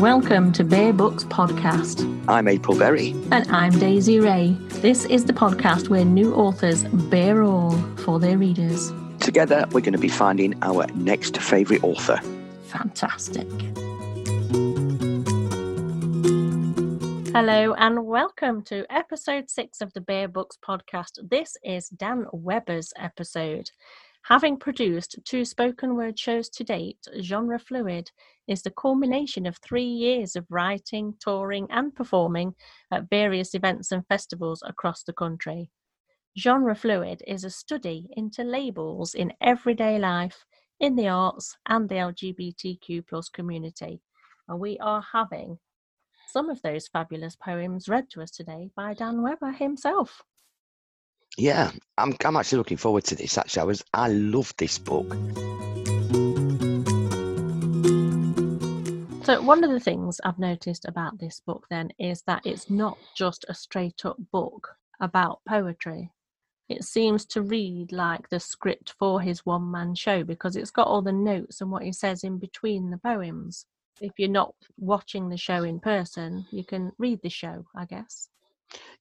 Welcome to Bear Books Podcast. I'm April Berry. And I'm Daisy Ray. This is the podcast where new authors bear all for their readers. Together, we're going to be finding our next favourite author. Fantastic. Hello and welcome to episode six of the Bear Books podcast. This is Dan Webber's episode. Having produced two spoken word shows to date, Genre Fluid is the culmination of three years of writing, touring, and performing at various events and festivals across the country. Genre Fluid is a study into labels in everyday life, in the arts, and the LGBTQ community. And we are having some of those fabulous poems read to us today by Dan Webber himself. Yeah, I'm I'm actually looking forward to this. Actually, I was I love this book. So one of the things I've noticed about this book then is that it's not just a straight up book about poetry. It seems to read like the script for his one man show because it's got all the notes and what he says in between the poems. If you're not watching the show in person, you can read the show, I guess.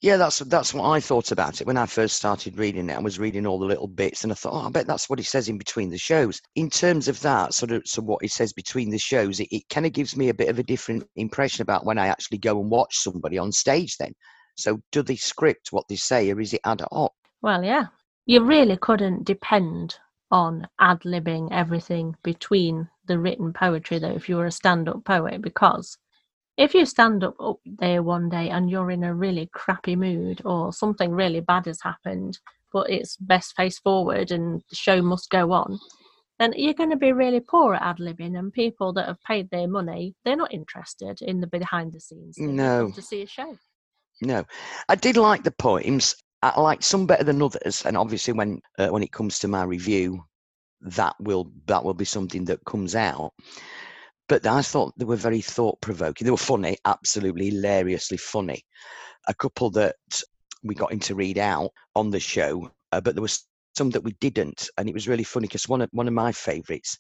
Yeah, that's that's what I thought about it when I first started reading it. I was reading all the little bits, and I thought, oh, I bet that's what he says in between the shows. In terms of that, sort of, so what he says between the shows, it, it kind of gives me a bit of a different impression about when I actually go and watch somebody on stage. Then, so do they script what they say, or is it ad hoc? Well, yeah, you really couldn't depend on ad libbing everything between the written poetry, though, if you were a stand-up poet, because if you stand up, up there one day and you're in a really crappy mood or something really bad has happened, but it's best face forward and the show must go on, then you're going to be really poor at ad libbing. And people that have paid their money, they're not interested in the behind the scenes. They no. To see a show. No. I did like the poems. I like some better than others. And obviously, when uh, when it comes to my review, that will that will be something that comes out but I thought they were very thought provoking. They were funny, absolutely hilariously funny. A couple that we got into read out on the show, uh, but there was some that we didn't, and it was really funny because one of one of my favourites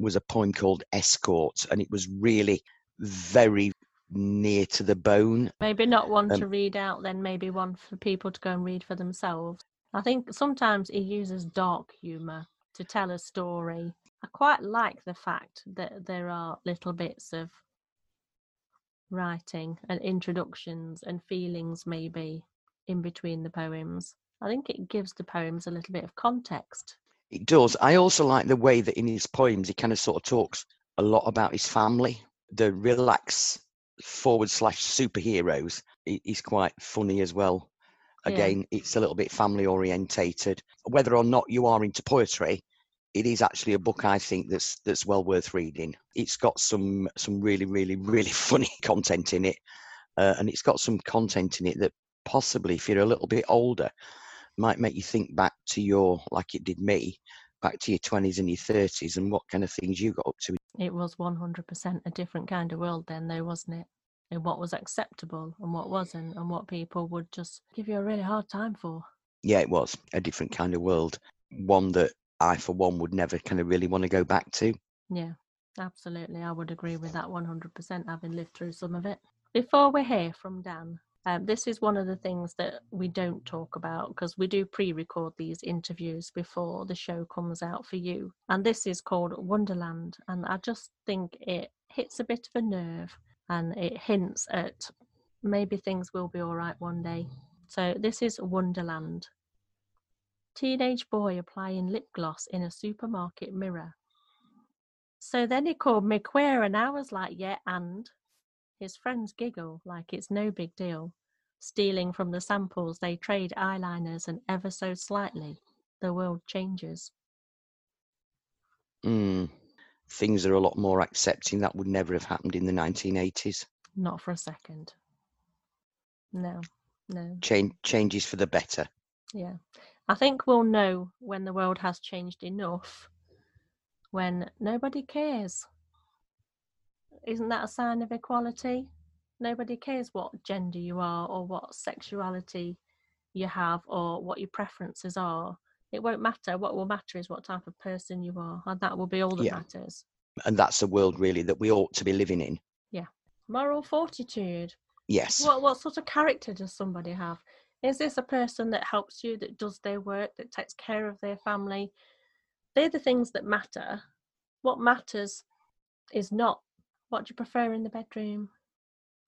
was a poem called Escort, and it was really very near to the bone. Maybe not one um, to read out, then maybe one for people to go and read for themselves. I think sometimes he uses dark humour to tell a story I quite like the fact that there are little bits of writing and introductions and feelings maybe in between the poems. I think it gives the poems a little bit of context. It does. I also like the way that in his poems he kind of sort of talks a lot about his family. The relax forward slash superheroes is quite funny as well. Again, yeah. it's a little bit family orientated. Whether or not you are into poetry, it is actually a book I think that's that's well worth reading. It's got some some really really really funny content in it, uh, and it's got some content in it that possibly, if you're a little bit older, might make you think back to your like it did me, back to your twenties and your thirties, and what kind of things you got up to. It was 100% a different kind of world then, though, wasn't it? And what was acceptable and what wasn't, and what people would just give you a really hard time for. Yeah, it was a different kind of world, one that I, for one, would never kind of really want to go back to. Yeah, absolutely. I would agree with that 100%, having lived through some of it. Before we hear from Dan, um, this is one of the things that we don't talk about because we do pre record these interviews before the show comes out for you. And this is called Wonderland. And I just think it hits a bit of a nerve and it hints at maybe things will be all right one day. So this is Wonderland Teenage boy applying lip gloss in a supermarket mirror. So then he called me queer, and I was like, yeah, and his friends giggle like it's no big deal. Stealing from the samples, they trade eyeliners, and ever so slightly, the world changes. Mm. Things are a lot more accepting. That would never have happened in the 1980s. Not for a second. No, no. Change changes for the better. Yeah. I think we'll know when the world has changed enough when nobody cares. Isn't that a sign of equality? Nobody cares what gender you are or what sexuality you have or what your preferences are. It won't matter. What will matter is what type of person you are, and that will be all that yeah. matters. And that's the world really that we ought to be living in. Yeah. Moral fortitude. Yes. What what sort of character does somebody have? Is this a person that helps you, that does their work, that takes care of their family? They're the things that matter. What matters is not what you prefer in the bedroom.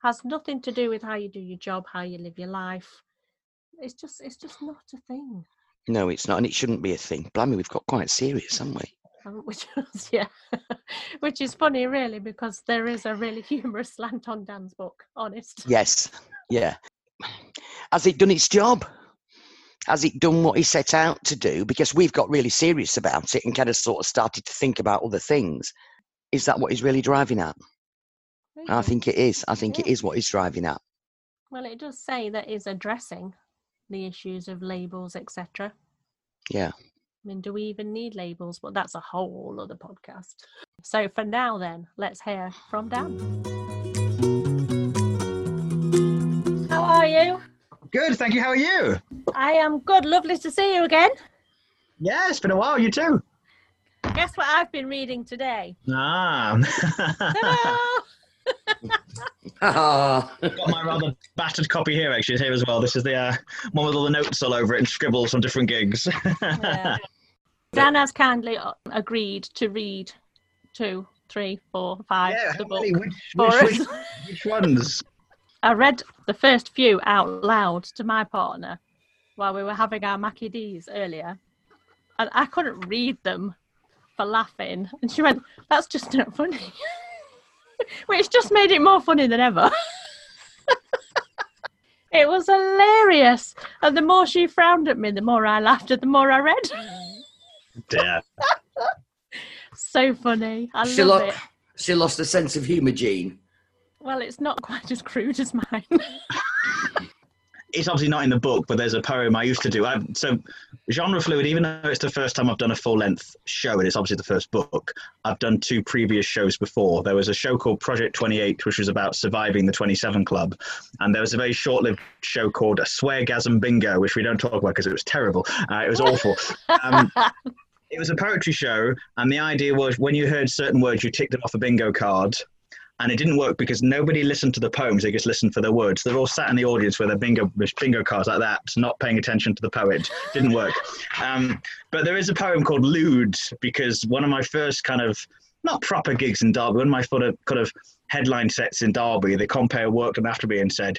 Has nothing to do with how you do your job, how you live your life. It's just it's just not a thing. No, it's not, and it shouldn't be a thing. Blimey, we've got quite serious, haven't we? Which yeah, which is funny really because there is a really humorous slant on Dan's book. Honest. Yes. Yeah. Has it done its job? Has it done what he set out to do? Because we've got really serious about it and kind of sort of started to think about other things. Is that what he's really driving at? I think it is. I think it Yeah. is what he's driving at. Well, it does say that is addressing the issues of labels, etc. Yeah. I mean, do we even need labels? But that's a whole other podcast. So for now, then, let's hear from Dan. Good, thank you. How are you? I am good. Lovely to see you again. Yeah, it's been a while. You too. Guess what I've been reading today? Ah, Ta-da! got my rather battered copy here. Actually, it's here as well. This is the uh, one with all the notes all over it and scribbles from different gigs. Yeah. Dan has kindly uh, agreed to read two, three, four, five, yeah, the book many? Which, for which, us. which, which ones? I read the first few out loud to my partner while we were having our Maccy D's earlier, and I couldn't read them for laughing. And she went, "That's just not funny," which just made it more funny than ever. it was hilarious, and the more she frowned at me, the more I laughed, and the more I read. Dear. so funny. I She love lo- it. She lost a sense of humour, Jean. Well, it's not quite as crude as mine. It's obviously not in the book, but there's a poem I used to do. I, so, genre fluid. Even though it's the first time I've done a full length show, and it's obviously the first book, I've done two previous shows before. There was a show called Project 28, which was about surviving the 27 Club, and there was a very short-lived show called A Sweargasm Bingo, which we don't talk about because it was terrible. Uh, it was awful. Um, it was a poetry show, and the idea was when you heard certain words, you ticked them off a bingo card. And it didn't work because nobody listened to the poems; they just listened for the words. They're all sat in the audience with their bingo bingo cards like that, not paying attention to the poet. Didn't work. Um, but there is a poem called "Lewd" because one of my first kind of not proper gigs in Derby, one of my sort of kind of headline sets in Derby, the compère worked on after me and said,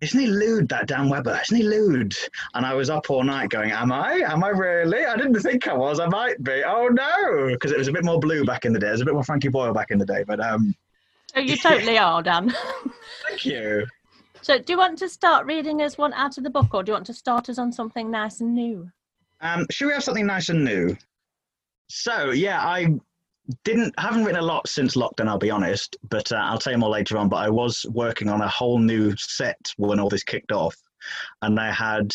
isn't he lewd, that Dan Webber? Isn't he lewd? And I was up all night going, Am I? Am I really? I didn't think I was. I might be. Oh no. Because it was a bit more blue back in the day. It was a bit more Frankie Boyle back in the day. But um, oh, you totally are, Dan. thank you. So, do you want to start reading us one out of the book, or do you want to start us on something nice and new? Um, should we have something nice and new? So yeah, I didn't haven't written a lot since lockdown. I'll be honest, but uh, I'll tell you more later on. But I was working on a whole new set when all this kicked off, and I had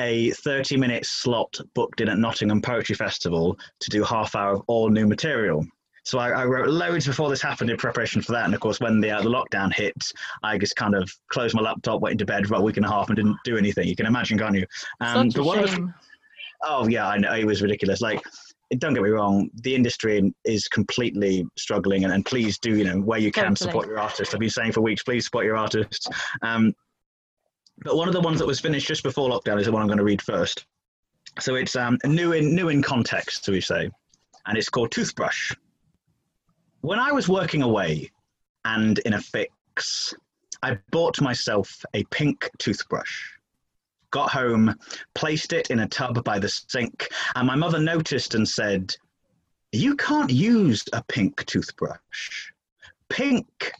a 30 minute slot booked in at Nottingham Poetry Festival to do half hour of all new material. So I, I wrote loads before this happened in preparation for that. And of course, when the, uh, the lockdown hit, I just kind of closed my laptop, went into bed for about a week and a half, and didn't do anything. You can imagine, can't you? Um, Such a one of the- shame. Oh yeah, I know it was ridiculous. Like, don't get me wrong, the industry is completely struggling, and, and please do you know where you can Totally. support your artists. I've been saying for weeks, please support your artists. Um, but one of the ones that was finished just before lockdown is the one I'm going to read first. So it's um, new in new in context, so we say, and it's called Toothbrush. When I was working away and in a fix, I bought myself a pink toothbrush. Got home, placed it in a tub by the sink, and my mother noticed and said, You can't use a pink toothbrush. Pink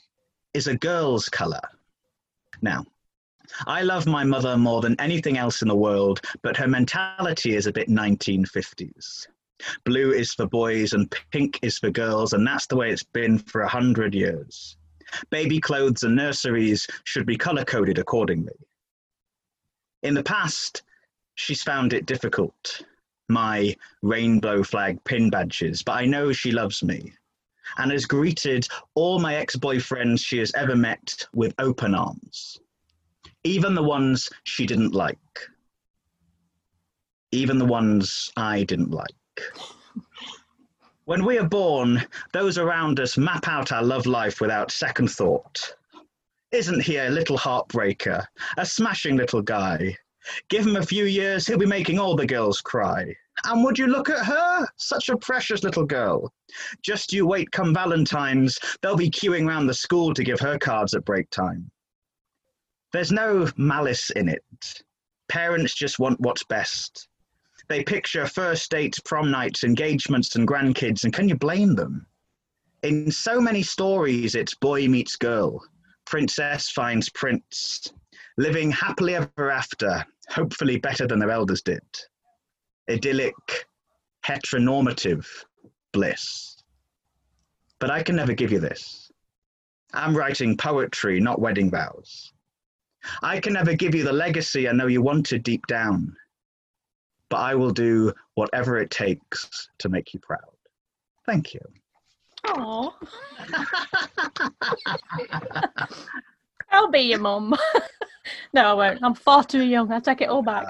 is a girl's colour. Now, I love my mother more than anything else in the world, but her mentality is a bit 1950s. Blue is for boys and pink is for girls, and that's the way it's been for a hundred years. Baby clothes and nurseries should be colour coded accordingly. In the past, she's found it difficult, my rainbow flag pin badges, but I know she loves me and has greeted all my ex boyfriends she has ever met with open arms, even the ones she didn't like, even the ones I didn't like. When we are born, those around us map out our love life without second thought. Isn't he a little heartbreaker? A smashing little guy? Give him a few years, he'll be making all the girls cry. And would you look at her? Such a precious little girl. Just you wait come Valentine's, they'll be queuing round the school to give her cards at break time. There's no malice in it. Parents just want what's best. They picture first dates, prom nights, engagements, and grandkids, and can you blame them? In so many stories, it's boy meets girl, princess finds prince, living happily ever after, hopefully better than their elders did. Idyllic, heteronormative bliss. But I can never give you this. I'm writing poetry, not wedding vows. I can never give you the legacy I know you wanted deep down, but I will do whatever it takes to make you proud. Thank you. Oh. I'll be your mum. no, I won't. I'm far too young. I'll take it all back.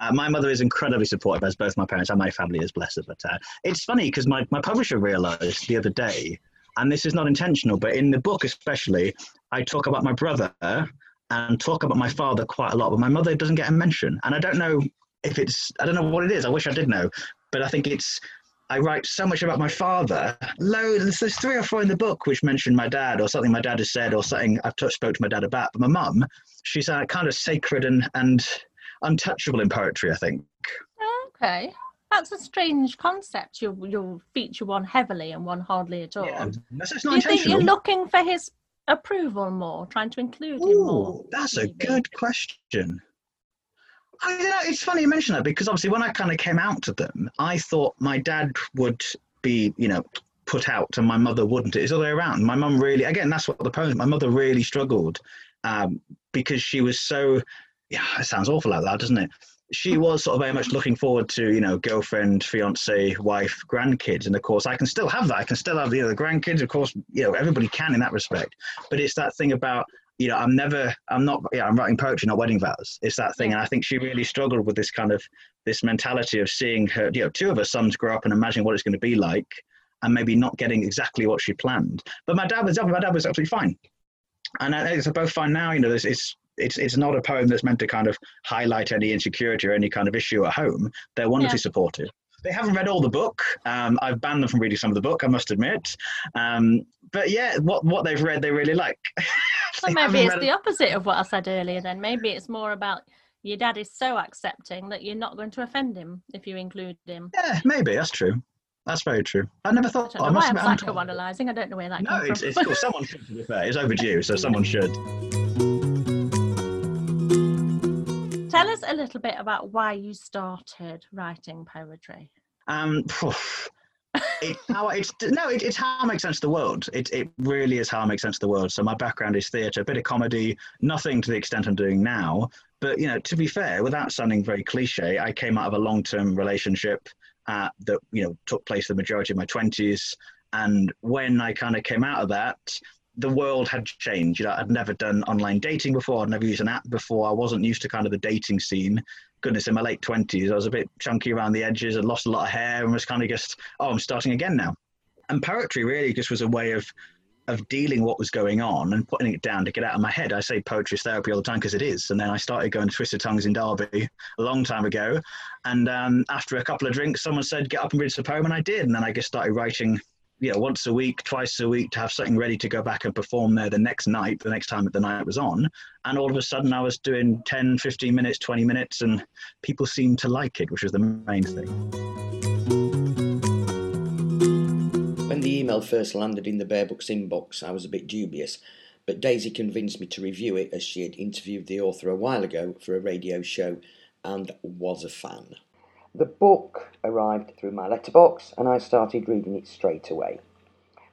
Uh, my mother is incredibly supportive, as both my parents and my family is, blessed. But uh, it's funny because my, my publisher realized the other day, and this is not intentional, but in the book especially, I talk about my brother and talk about my father quite a lot, but my mother doesn't get a mention. And I don't know if it's, I don't know what it is. I wish I did know, but I think it's, I write so much about my father. Loads, there's three or four in the book which mention my dad or something my dad has said or something I've touched, spoke to my dad about. But my mum, she's uh, kind of sacred and, and untouchable in poetry, I think. Okay. That's a strange concept. You'll, you'll feature one heavily and one hardly at all. Yeah, that's it's Do you think you're looking for his approval more, trying to include him more? Ooh, that's a good question. I it's funny you mention that because obviously when I kind of came out to them, I thought my dad would be, you know, put out and my mother wouldn't. It's the other way around. My mum really, again, that's what the poem, my mother really struggled um, because she was so, yeah, it sounds awful like that, doesn't it? She was sort of very much looking forward to, you know, girlfriend, fiance, wife, grandkids. And of course, I can still have that. I can still have, the grandkids. Of course, you know, everybody can in that respect. But it's that thing about, you know, I'm never, I'm not, yeah, I'm writing poetry, not wedding vows. It's that thing. And I think she really struggled with this kind of, this mentality of seeing her, you know, two of her sons grow up and imagining what it's going to be like and maybe not getting exactly what she planned. But my dad was, my dad was absolutely fine. And I think they're both fine now. You know, it's, it's, it's, it's not a poem that's meant to kind of highlight any insecurity or any kind of issue at home. They're wonderfully Yeah. supportive. They haven't read all the book. Um, I've banned them from reading some of the book, I must admit. Um, but yeah, what, what they've read, they really like. Well, maybe it's read- the opposite of what I said earlier. Then maybe it's more about your dad is so accepting that you're not going to offend him if you include him. Yeah, maybe that's true. That's very true. I never I thought. don't I know must why I'm psychoanalyzing. I don't know where that No, came it's, from. it's cool. Someone should, to be fair. It's overdue, so someone should. Tell us a little bit about why you started writing poetry. Um, it, how it's no, it, it's how I make sense of the world. It it really is how I make sense of the world. So my background is theatre, a bit of comedy, nothing to the extent I'm doing now. But you know, to be fair, without sounding very cliche, I came out of a long-term relationship uh, that you know took place the majority of my twenties. And when I kind of came out of that, the world had changed. You know, I'd never done online dating before. I'd never used an app before. I wasn't used to kind of the dating scene. Goodness, in my late twenties, I was a bit chunky around the edges. I'd lost a lot of hair and was kind of just, oh, I'm starting again now. And poetry really just was a way of of dealing what was going on and putting it down to get out of my head. I say poetry is therapy all the time because it is. And then I started going to Twisted Tongues in Derby a long time ago. And um, after a couple of drinks, someone said, get up and read a poem. And I did. And then I just started writing, you know, once a week, twice a week to have something ready to go back and perform there the next night, the next time that the night was on. And all of a sudden I was doing 10, 15 minutes, 20 minutes, and people seemed to like it, which was the main thing. When the email first landed in the Bear Books inbox, I was a bit dubious, but Daisy convinced me to review it as she had interviewed the author a while ago for a radio show and was a fan. The book arrived through my letterbox and I started reading it straight away.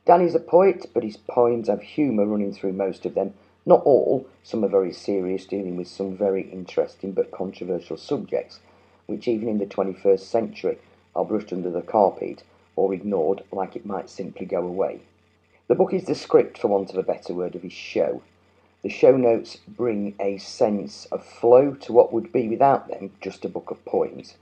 Danny's a poet, but his poems have humour running through most of them. Not all, some are very serious, dealing with some very interesting but controversial subjects, which even in the 21st century are brushed under the carpet or ignored like it might simply go away. The book is the script, for want of a better word, of his show. The show notes bring a sense of flow to what would be without them just a book of poems.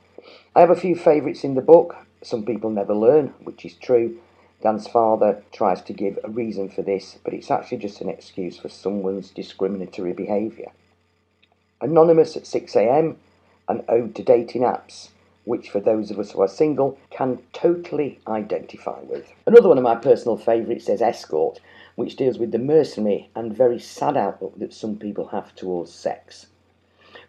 I have a few favourites in the book. Some people never learn, which is true. Dan's father tries to give a reason for this, but it's actually just an excuse for someone's discriminatory behaviour. Anonymous at 6am, an ode to dating apps, which for those of us who are single can totally identify with. Another one of my personal favourites says Escort, which deals with the mercenary and very sad outlook that some people have towards sex.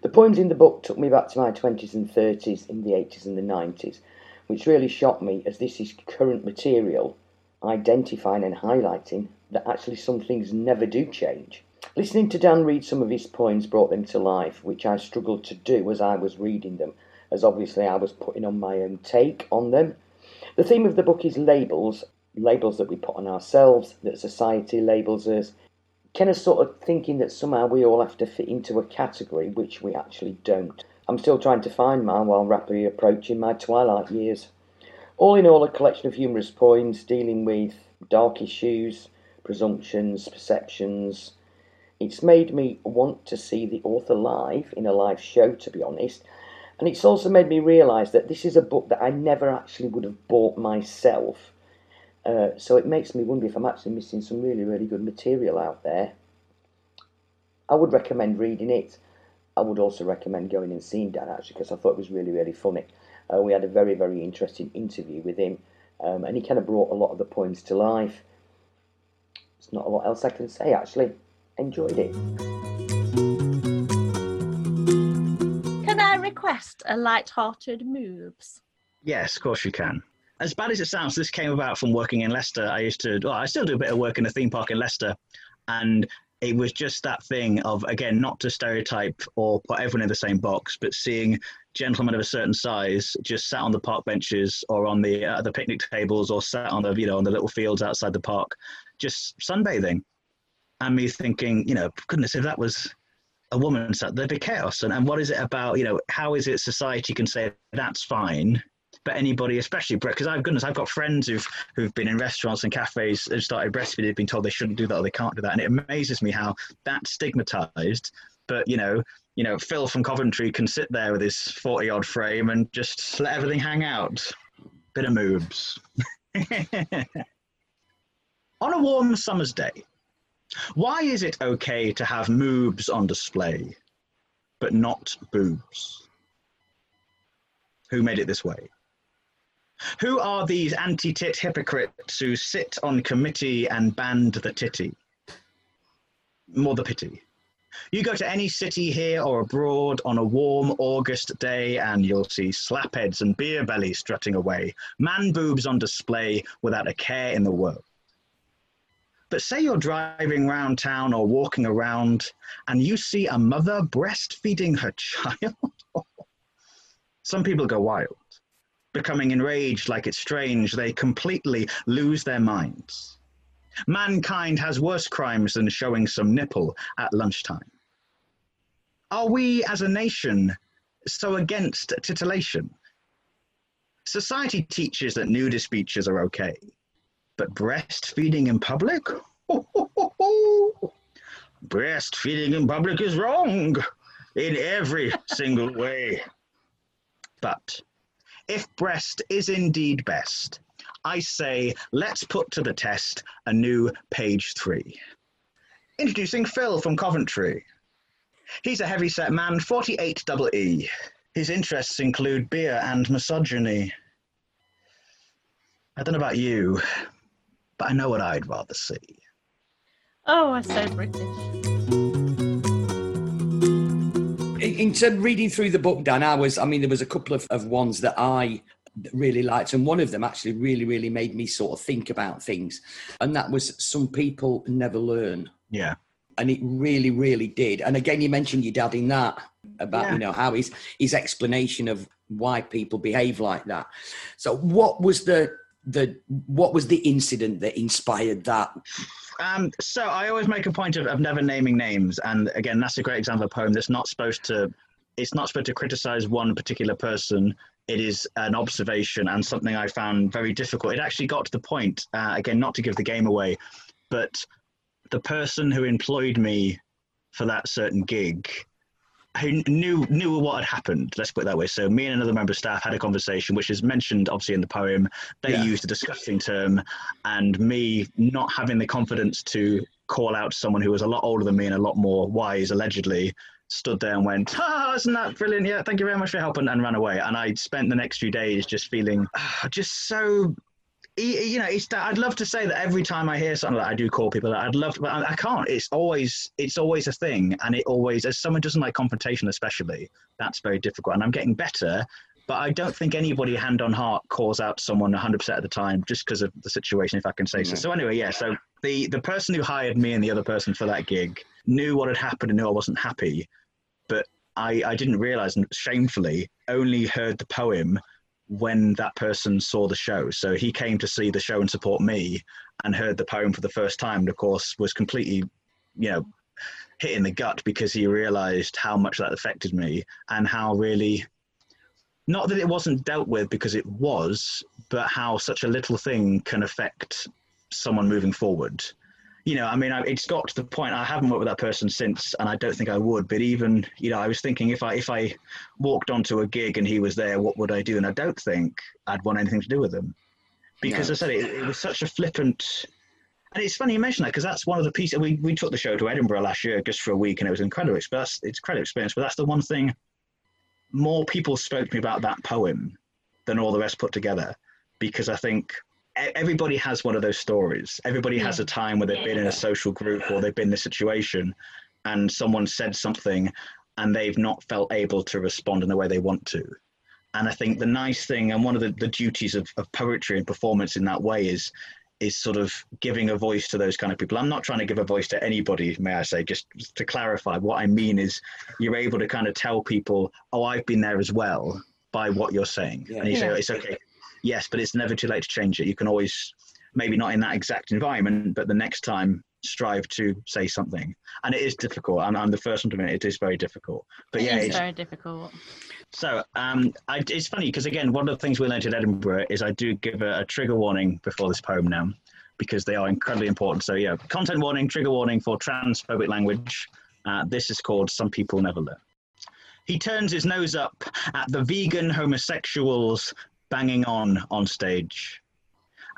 The poems in the book took me back to my 20s and 30s in the 80s and the 90s, which really shocked me as this is current material, identifying and highlighting that actually some things never do change. Listening to Dan read some of his poems brought them to life, which I struggled to do as I was reading them, as obviously I was putting on my own take on them. The theme of the book is labels, labels that we put on ourselves, that society labels us, kind of sort of thinking that somehow we all have to fit into a category which we actually don't. I'm still trying to find mine while rapidly approaching my twilight years. All in all, a collection of humorous poems dealing with dark issues, presumptions, perceptions. It's made me want to see the author live in a live show, to be honest, and it's also made me realise that this is a book that I never actually would have bought myself uh, so it makes me wonder if I'm actually missing some really, really good material out there. I would recommend reading it. I would also recommend going and seeing Dan actually because I thought it was really, really funny. Uh, we had a very, very interesting interview with him, um, and he kind of brought a lot of the points to life. There's not a lot else I can say actually. Enjoyed it. Can I request a light-hearted moobs? Yes, of course you can as bad as it sounds, this came about from working in Leicester. I used to, well, I still do a bit of work in a theme park in Leicester, and it was just that thing of again not to stereotype or put everyone in the same box, but seeing gentlemen of a certain size just sat on the park benches or on the uh, the picnic tables or sat on the you know on the little fields outside the park, just sunbathing, and me thinking, you know, goodness, if that was a woman sat, there'd be chaos. And, and what is it about, you know, how is it society can say that's fine but anybody, especially because I've goodness, I've got friends who've who've been in restaurants and cafes and started breastfeeding, have been told they shouldn't do that or they can't do that, and it amazes me how that's stigmatized. But you know, you know, Phil from Coventry can sit there with his forty odd frame and just let everything hang out. Bit of moobs. on a warm summer's day, why is it okay to have moobs on display, but not boobs? Who made it this way? Who are these anti-tit hypocrites who sit on committee and band the titty? More the pity. You go to any city here or abroad on a warm August day and you'll see slapheads and beer bellies strutting away, man boobs on display without a care in the world. But say you're driving round town or walking around and you see a mother breastfeeding her child. Some people go wild becoming enraged like it's strange, they completely lose their minds. Mankind has worse crimes than showing some nipple at lunchtime. Are we as a nation so against titillation? Society teaches that nudist beaches are okay, but breastfeeding in public? breastfeeding in public is wrong in every single way. But if breast is indeed best, I say let's put to the test a new page three. Introducing Phil from Coventry. He's a heavy-set man, 48 double E. His interests include beer and misogyny. I don't know about you, but I know what I'd rather see. Oh, I so British in terms reading through the book, Dan, I was, I mean, there was a couple of, of ones that I really liked, and one of them actually really, really made me sort of think about things, and that was some people never learn. Yeah. And it really, really did. And again, you mentioned your dad in that about yeah. you know how his his explanation of why people behave like that. So, what was the the what was the incident that inspired that? Um, so I always make a point of, of never naming names, and again, that's a great example of a poem that's not supposed to. It's not supposed to criticize one particular person. It is an observation and something I found very difficult. It actually got to the point, uh, again, not to give the game away, but the person who employed me for that certain gig who knew knew what had happened. Let's put it that way. So me and another member of staff had a conversation, which is mentioned obviously in the poem. They Yeah. used a disgusting term, and me not having the confidence to call out someone who was a lot older than me and a lot more wise, allegedly, stood there and went, "Ah, isn't that brilliant? Yeah, thank you very much for helping," and, ran away. And I spent the next few days just feeling ah, just so you know, it's that I'd love to say that every time I hear something like that, I do call people. that I'd love to, but I, I can't. It's always, it's always a thing, and it always, as someone doesn't like confrontation, especially, that's very difficult. And I'm getting better, but I don't think anybody, hand on heart, calls out someone 100% of the time just because of the situation, if I can say so. So anyway, yeah. So the the person who hired me and the other person for that gig knew what had happened and knew I wasn't happy, but I I didn't realize, and shamefully, only heard the poem when that person saw the show. So he came to see the show and support me and heard the poem for the first time and of course was completely, you know, hit in the gut because he realized how much that affected me and how really not that it wasn't dealt with because it was, but how such a little thing can affect someone moving forward. You know, I mean, I, it's got to the point. I haven't worked with that person since, and I don't think I would. But even, you know, I was thinking if I if I walked onto a gig and he was there, what would I do? And I don't think I'd want anything to do with him, because No. I said it, it was such a flippant. And it's funny you mention that because that's one of the pieces we, we took the show to Edinburgh last year just for a week, and it was an incredible experience. It's a incredible experience, but that's the one thing. More people spoke to me about that poem than all the rest put together, because I think everybody has one of those stories. Everybody has a time where they've been in a social group or they've been in a situation, and someone said something, and they've not felt able to respond in the way they want to. And I think the nice thing, and one of the, the duties of, of poetry and performance in that way is is sort of giving a voice to those kind of people. I'm not trying to give a voice to anybody, may I say, just to clarify. What I mean is you're able to kind of tell people, oh, I've been there as well by what you're saying. Yeah. And you say, Yeah. oh, it's okay. Yes, but it's never too late to change it. You can always, maybe not in that exact environment, but the next time strive to say something. And it is difficult. I'm, I'm the first one to admit it is very difficult. But yeah, it's it's, very difficult. so um, I, it's funny because again, one of the things we learned at Edinburgh is I do give a, a trigger warning before this poem now, because they are incredibly important. So yeah, content warning, trigger warning for transphobic language. Uh, this is called "Some People Never Learn." He turns his nose up at the vegan homosexuals banging on on stage,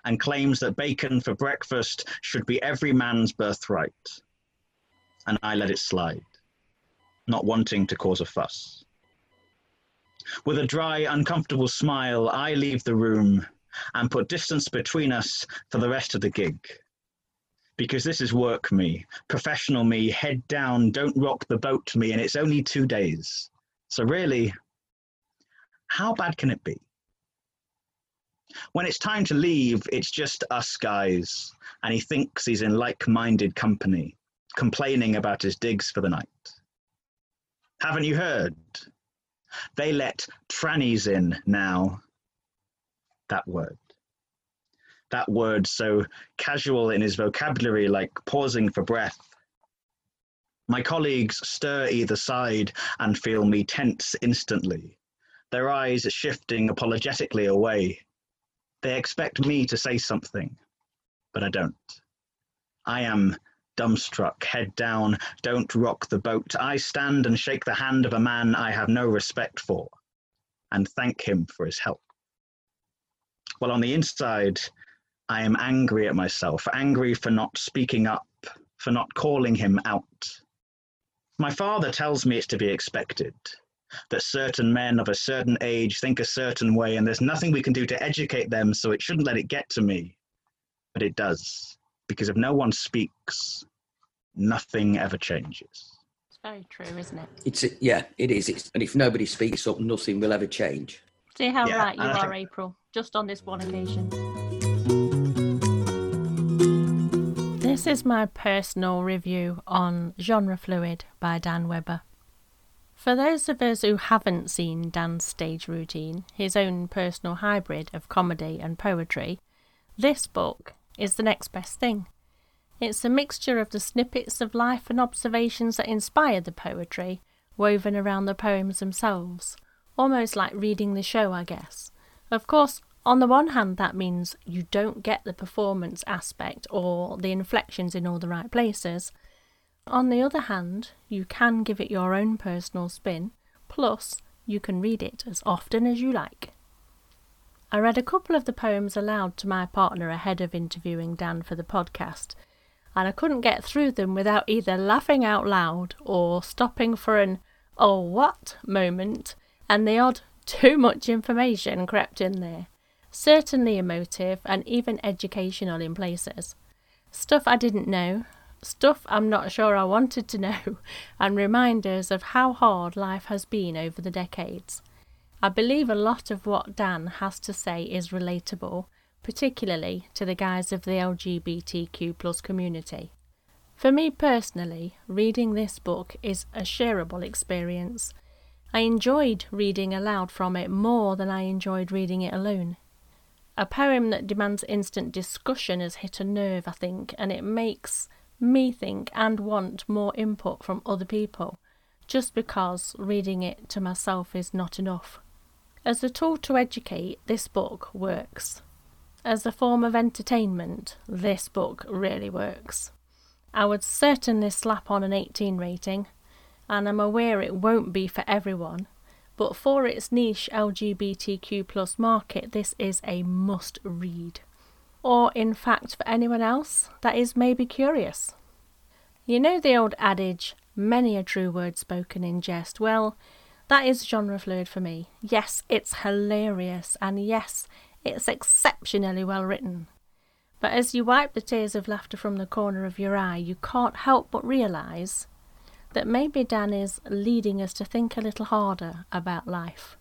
and claims that bacon for breakfast should be every man's birthright. And I let it slide, not wanting to cause a fuss. With a dry, uncomfortable smile, I leave the room and put distance between us for the rest of the gig. Because this is work me, professional me, head down, don't rock the boat me, and it's only two days. So, really, how bad can it be? When it's time to leave, it's just us guys, and he thinks he's in like minded company, complaining about his digs for the night. Haven't you heard? They let trannies in now. That word. That word so casual in his vocabulary, like pausing for breath. My colleagues stir either side and feel me tense instantly, their eyes shifting apologetically away. They expect me to say something, but I don't. I am dumbstruck, head down, don't rock the boat. I stand and shake the hand of a man I have no respect for and thank him for his help. While on the inside, I am angry at myself, angry for not speaking up, for not calling him out. My father tells me it's to be expected, that certain men of a certain age think a certain way, and there's nothing we can do to educate them, so it shouldn't let it get to me. But it does, because if no one speaks, nothing ever changes. It's very true, isn't it? It's a, yeah, it is. It's, and if nobody speaks up, nothing will ever change. See how Yeah, right you and I are, April, just on this one occasion. This is my personal review on Genre Fluid by Dan Webber. For those of us who haven't seen Dan's stage routine, his own personal hybrid of comedy and poetry, this book is the next best thing. It's a mixture of the snippets of life and observations that inspire the poetry, woven around the poems themselves, almost like reading the show, I guess. Of course, on the one hand, that means you don't get the performance aspect or the inflections in all the right places. On the other hand, you can give it your own personal spin, plus, you can read it as often as you like. I read a couple of the poems aloud to my partner ahead of interviewing Dan for the podcast, and I couldn't get through them without either laughing out loud or stopping for an oh what moment, and the odd too much information crept in there. Certainly emotive and even educational in places. Stuff I didn't know, stuff I'm not sure I wanted to know, and reminders of how hard life has been over the decades. I believe a lot of what Dan has to say is relatable, particularly to the guys of the LGBTQ plus community. For me personally, reading this book is a shareable experience. I enjoyed reading aloud from it more than I enjoyed reading it alone. A poem that demands instant discussion has hit a nerve, I think, and it makes me think and want more input from other people, just because reading it to myself is not enough. As a tool to educate, this book works. As a form of entertainment, this book really works. I would certainly slap on an 18 rating, and I'm aware it won't be for everyone, but for its niche LGBTQ market, this is a must read. Or, in fact, for anyone else that is maybe curious. You know the old adage, many a true word spoken in jest? Well, that is genre fluid for me. Yes, it's hilarious, and yes, it's exceptionally well written. But as you wipe the tears of laughter from the corner of your eye, you can't help but realise that maybe Dan is leading us to think a little harder about life.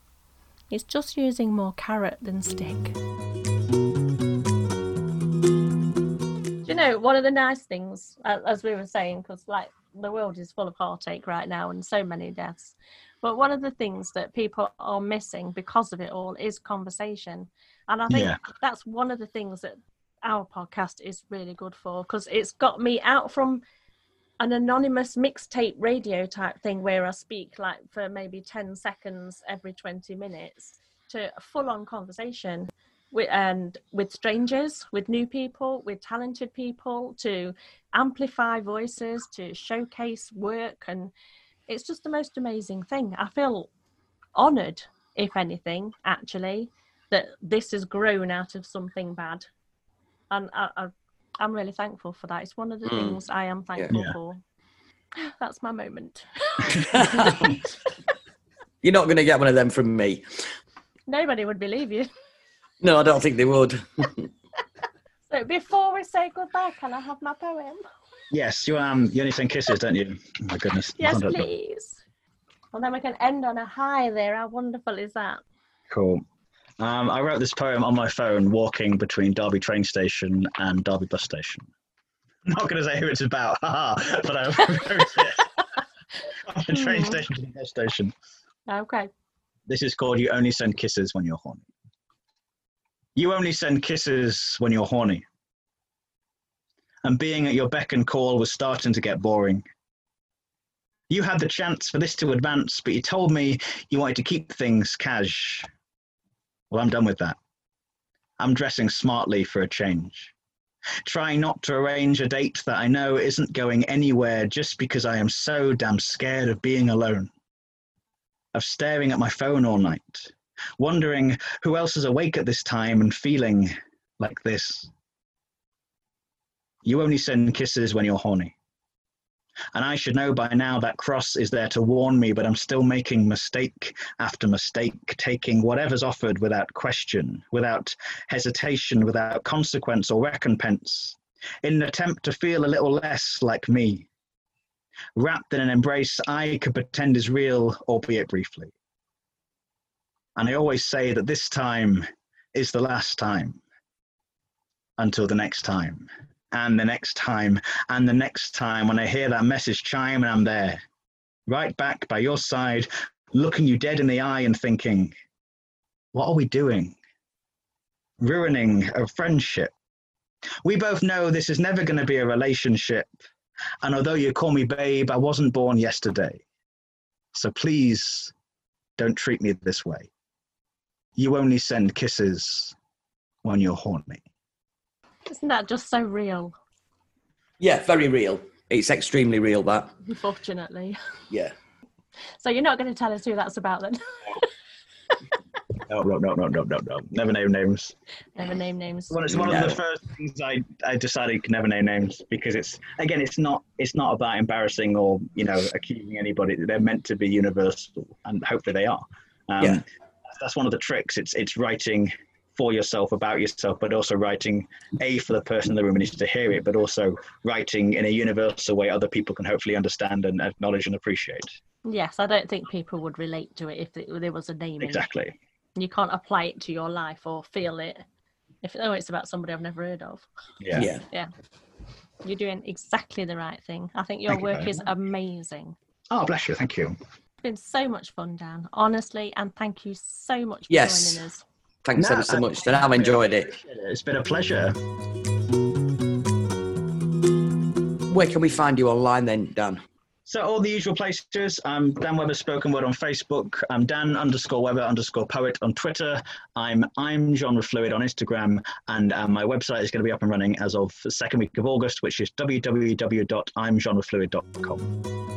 He's just using more carrot than stick. Know, one of the nice things, as we were saying, because like the world is full of heartache right now and so many deaths, but one of the things that people are missing because of it all is conversation. And I think yeah. that's one of the things that our podcast is really good for because it's got me out from an anonymous mixtape radio type thing where I speak like for maybe 10 seconds every 20 minutes to a full on conversation with and with strangers, with new people, with talented people to amplify voices, to showcase work and it's just the most amazing thing. I feel honored if anything actually that this has grown out of something bad and I, I, am really thankful for that. It's one of the mm. things I am thankful yeah. for. That's my moment. You're not going to get one of them from me. Nobody would believe you. No, I don't think they would. so before we say goodbye, can I have my poem? Yes, you um, you only send kisses, don't you? Oh my goodness. Yes, please. Well, then we can end on a high there. How wonderful is that? Cool. Um, I wrote this poem on my phone walking between Derby train station and Derby bus station. I'm not going to say who it's about, haha, but I wrote it on the train hmm. station to the bus station. Okay. This is called You Only Send Kisses When You're Horny. You only send kisses when you're horny. And being at your beck and call was starting to get boring. You had the chance for this to advance, but you told me you wanted to keep things cash well, I'm done with that. I'm dressing smartly for a change. Trying not to arrange a date that I know isn't going anywhere just because I am so damn scared of being alone. Of staring at my phone all night, wondering who else is awake at this time and feeling like this. You only send kisses when you're horny. And I should know by now that cross is there to warn me, but I'm still making mistake after mistake, taking whatever's offered without question, without hesitation, without consequence or recompense, in an attempt to feel a little less like me. Wrapped in an embrace I could pretend is real, albeit briefly. And I always say that this time is the last time until the next time and the next time and the next time when I hear that message chime and I'm there, right back by your side, looking you dead in the eye and thinking, what are we doing? Ruining a friendship. We both know this is never going to be a relationship. And although you call me babe, I wasn't born yesterday. So please don't treat me this way. You only send kisses when you're horny. Isn't that just so real? Yeah, very real. It's extremely real. That. Unfortunately. Yeah. So you're not going to tell us who that's about then? No, no, no, no, no, no, no. Never name names. Never name names. Well, it's one No. of the first things I, I decided to never name names because it's again it's not it's not about embarrassing or you know accusing anybody. They're meant to be universal, and hopefully they are. Um, Yeah. That's one of the tricks. It's it's writing for yourself about yourself, but also writing a for the person in the room who needs to hear it, but also writing in a universal way other people can hopefully understand and acknowledge and appreciate. Yes, I don't think people would relate to it if it, there was a name in it. Exactly. You can't apply it to your life or feel it. If oh, it's about somebody I've never heard of. Yeah. Yeah. yeah. You're doing exactly the right thing. I think your Thank work very is amazing. Oh, bless you. Thank you. It's been so much fun, Dan. Honestly, and thank you so much for Yes. joining us. Thanks No, ever so I- much. Dan. I've enjoyed it. It's been a pleasure. Where can we find you online then, Dan? So all the usual places. I'm Dan Weber Spoken Word on Facebook. I'm Dan underscore Weber underscore Poet on Twitter. I'm I'm Genre Fluid on Instagram, and um, my website is going to be up and running as of the second week of August, which is www.imgenrefluid.com.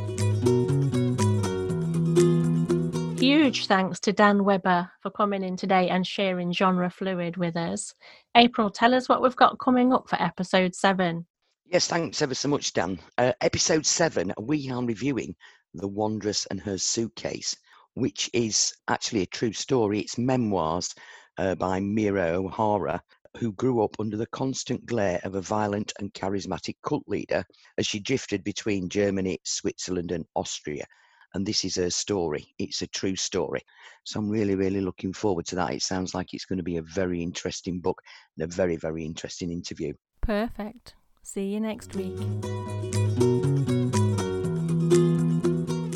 Huge thanks to Dan Weber for coming in today and sharing genre fluid with us. April, tell us what we've got coming up for episode seven. Yes, thanks ever so much, Dan. Uh, episode seven, we are reviewing The Wanderess and Her Suitcase, which is actually a true story. It's memoirs uh, by Mira O'Hara, who grew up under the constant glare of a violent and charismatic cult leader as she drifted between Germany, Switzerland, and Austria. And this is her story. It's a true story. So I'm really, really looking forward to that. It sounds like it's going to be a very interesting book and a very, very interesting interview. Perfect. See you next week.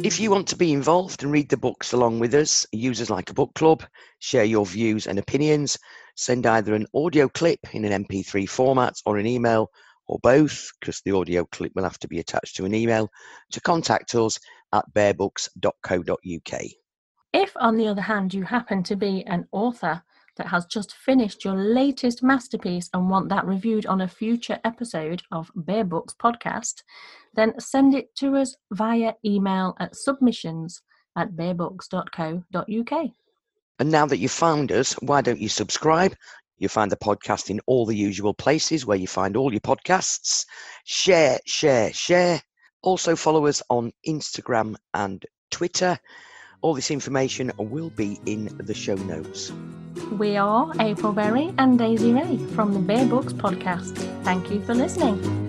If you want to be involved and read the books along with us, use us like a book club, share your views and opinions, send either an audio clip in an MP3 format or an email or both, because the audio clip will have to be attached to an email, to contact us at bearbooks.co.uk. If, on the other hand, you happen to be an author that has just finished your latest masterpiece and want that reviewed on a future episode of Bear Books podcast, then send it to us via email at submissions at bearbooks.co.uk. And now that you've found us, why don't you subscribe? You'll find the podcast in all the usual places where you find all your podcasts. Share, share, share. Also follow us on Instagram and Twitter. All this information will be in the show notes. We are April Berry and Daisy Ray from the Bear Books podcast. Thank you for listening.